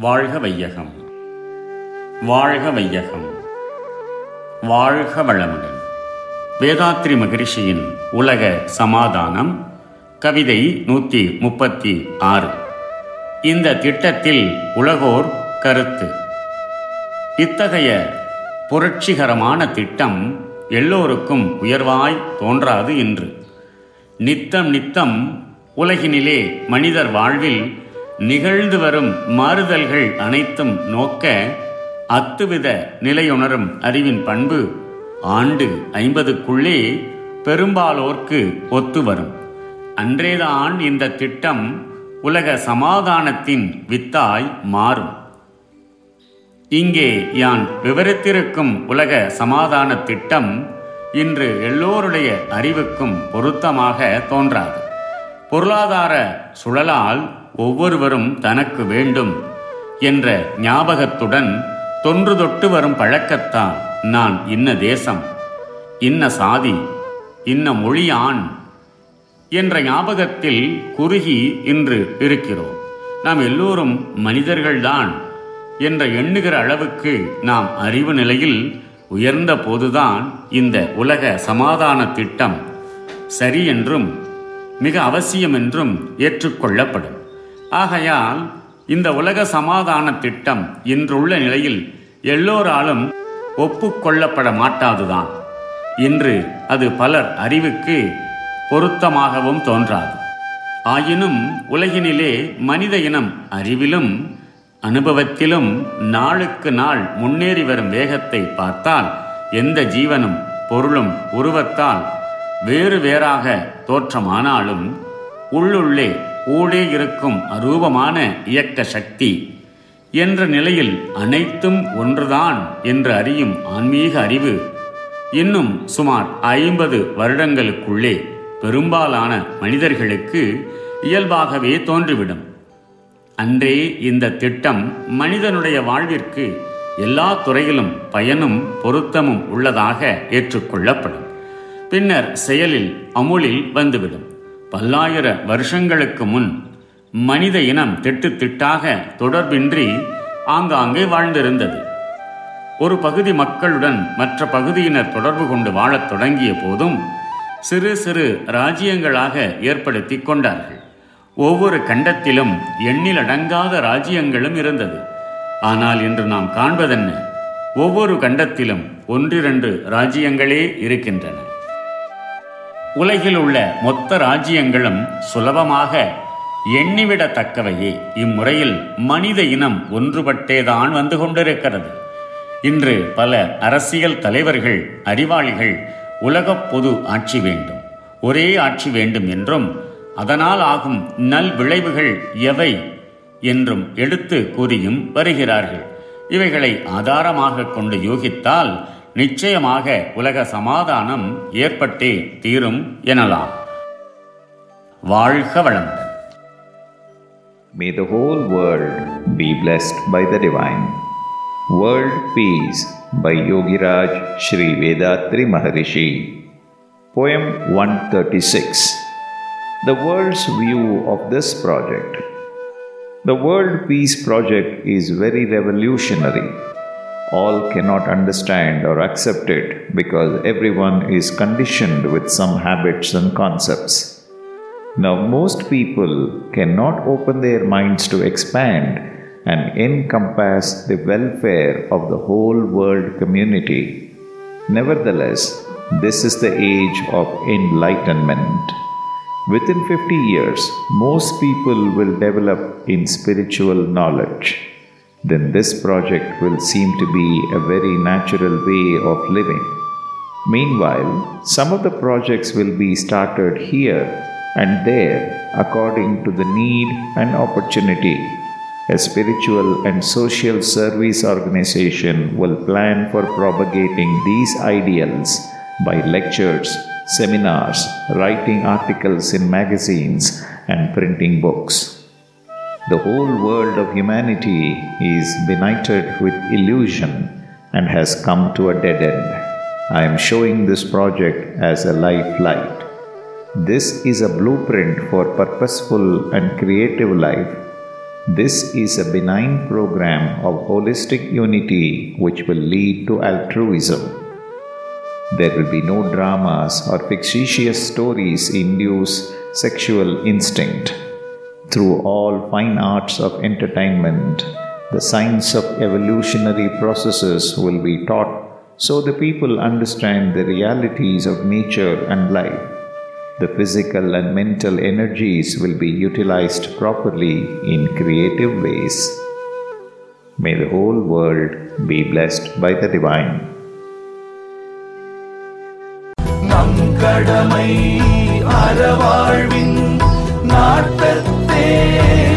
வாழ்க வையகம். வாழ்க வையகம். வாழ்க வளமுடன். வேதாத்ரி மகரிஷியின் உலக சமாதானம் கவிதை நூற்றி முப்பத்தி ஆறு. இந்த திட்டத்தில் உலகோர் கருத்து. இத்தகைய புரட்சிகரமான திட்டம் எல்லோருக்கும் உயர்வாய் தோன்றாது என்று நித்தம் நித்தம் உலகினிலே மனிதர் வாழ்வில் நிகழ்ந்து வரும் மாறுதல்கள் அனைத்தும் நோக்க அத்துவித நிலையுணரும் அறிவின் பண்பு ஆண்டு ஐம்பதுக்குள்ளே பெரும்பாலோர்க்கு ஒத்து வரும். அன்றேதான் இந்த திட்டம் உலக சமாதானத்தின் வித்தாய் மாறும். இங்கே யான் விவரித்திருக்கும் உலக சமாதான திட்டம் இன்று எல்லோருடைய அறிவுக்கும் பொருத்தமாக தோன்றாது. பொருளாதார சுழலால் ஒவ்வொருவரும் தனக்கு வேண்டும் என்ற ஞாபகத்துடன் தொன்று தொட்டு வரும் பழக்கத்தான் நான் இன்ன தேசம் இன்ன சாதி இன்ன மொழியான் என்ற ஞாபகத்தில் குறுகி இன்று இருக்கிறோம். நாம் எல்லோரும் மனிதர்கள்தான் என்ற எண்ணுகிற அளவுக்கு நாம் அறிவு நிலையில் உயர்ந்த போதுதான் இந்த உலக சமாதான திட்டம் சரி என்றும் மிக அவசியம் என்றும் ஏற்றுக்கொள்ளப்படும். ஆகையால் இந்த உலக சமாதான திட்டம் இன்றுள்ள நிலையில் எல்லோராலும் ஒப்புக்கொள்ளப்பட மாட்டாதுதான். இன்று அது பலர் அறிவுக்கு பொருத்தமாகவும் தோன்றாது. ஆயினும் உலகினிலே மனித இனம் அறிவிலும் அனுபவத்திலும் நாளுக்கு நாள் முன்னேறி வரும் வேகத்தை பார்த்தால் எந்த ஜீவனும் பொருளும் உருவத்தால் வேறு வேறாக தோற்றமானாலும் உள்ளுள்ளே ஊடே இருக்கும் அரூபமான இயக்க சக்தி என்ற நிலையில் அனைத்தும் ஒன்றுதான் என்று அறியும் ஆன்மீக அறிவு இன்னும் சுமார் ஐம்பது வருடங்களுக்குள்ளே பெரும்பாலான மனிதர்களுக்கு இயல்பாகவே தோன்றிவிடும். அன்றே இந்த திட்டம் மனிதனுடைய வாழ்விற்கு எல்லா துறையிலும் பயனும் பொருத்தமும் உள்ளதாக ஏற்றுக்கொள்ளப்படும். பின்னர் செயலில் அமுலில் வந்துவிடும். பல்லாயிர வருஷங்களுக்கு முன் மனித இனம் திட்டு திட்டாக தொடர்பின்றி ஆங்காங்கே வாழ்ந்திருந்தது. ஒரு பகுதி மக்களுடன் மற்ற பகுதியினர் தொடர்பு கொண்டு வாழத் தொடங்கிய போதும் சிறு சிறு ராஜ்யங்களாக ஏற்படுத்தி கொண்டார்கள். ஒவ்வொரு கண்டத்திலும் எண்ணில் அடங்காத ராஜ்யங்களும் இருந்தது. ஆனால் இன்று நாம் காண்பதென்ன? ஒவ்வொரு கண்டத்திலும் ஒன்றிரண்டு ராஜ்யங்களே இருக்கின்றன. உலகில் உள்ள மொத்த ராஜ்யங்களும் சுலபமாக எண்ணிவிடத்தக்கவையே. இம்முறையில் மனித இனம் ஒன்றுபட்டேதான் வந்து கொண்டிருக்கிறது. இன்று பல அரசியல் தலைவர்கள் அறிவாளிகள் உலகப் பொது ஆட்சி வேண்டும். ஒரே ஆட்சி வேண்டும் என்றும் அதனால் ஆகும் நல் விளைவுகள் எவை என்றும் எடுத்து கூறியும் வருகிறார்கள். இவைகளை ஆதாரமாக கொண்டு யோகித்தால் நிச்சயமாக உலக சமாதானம் ஏற்பட்டே தீரும் எனலாம் வாழ்க வளமுடன் May the whole world be blessed by the divine. World Peace by Yogiraj Sri Vedatri Maharishi. Poem 136 The world's view of this project. The World Peace Project is very revolutionary. All cannot understand or accept it because everyone is conditioned with some habits and concepts. Now, most people cannot open their minds to expand and encompass the welfare of the whole world community. Nevertheless, this is the age of enlightenment. Within 50 years, most people will develop in spiritual knowledge. Then this project will seem to be a very natural way of living. Meanwhile, some of the projects will be started here and there according to the need and opportunity. A spiritual and social service organization will plan for propagating these ideals by lectures, seminars, writing articles in magazines, and printing books. The whole world of humanity is benighted with illusion and has come to a dead end. I am showing this project as a life light. This is a blueprint for purposeful and creative life This is a benign program of holistic unity which will lead to altruism. There will be no dramas or fictitious stories induce sexual instinct Through all fine arts of entertainment, the science of evolutionary processes will be taught so the people understand the realities of nature and life. The physical and mental energies will be utilized properly in creative ways. May the whole world be blessed by the Divine. நம் கடமை அறவாழ்வின் yeah.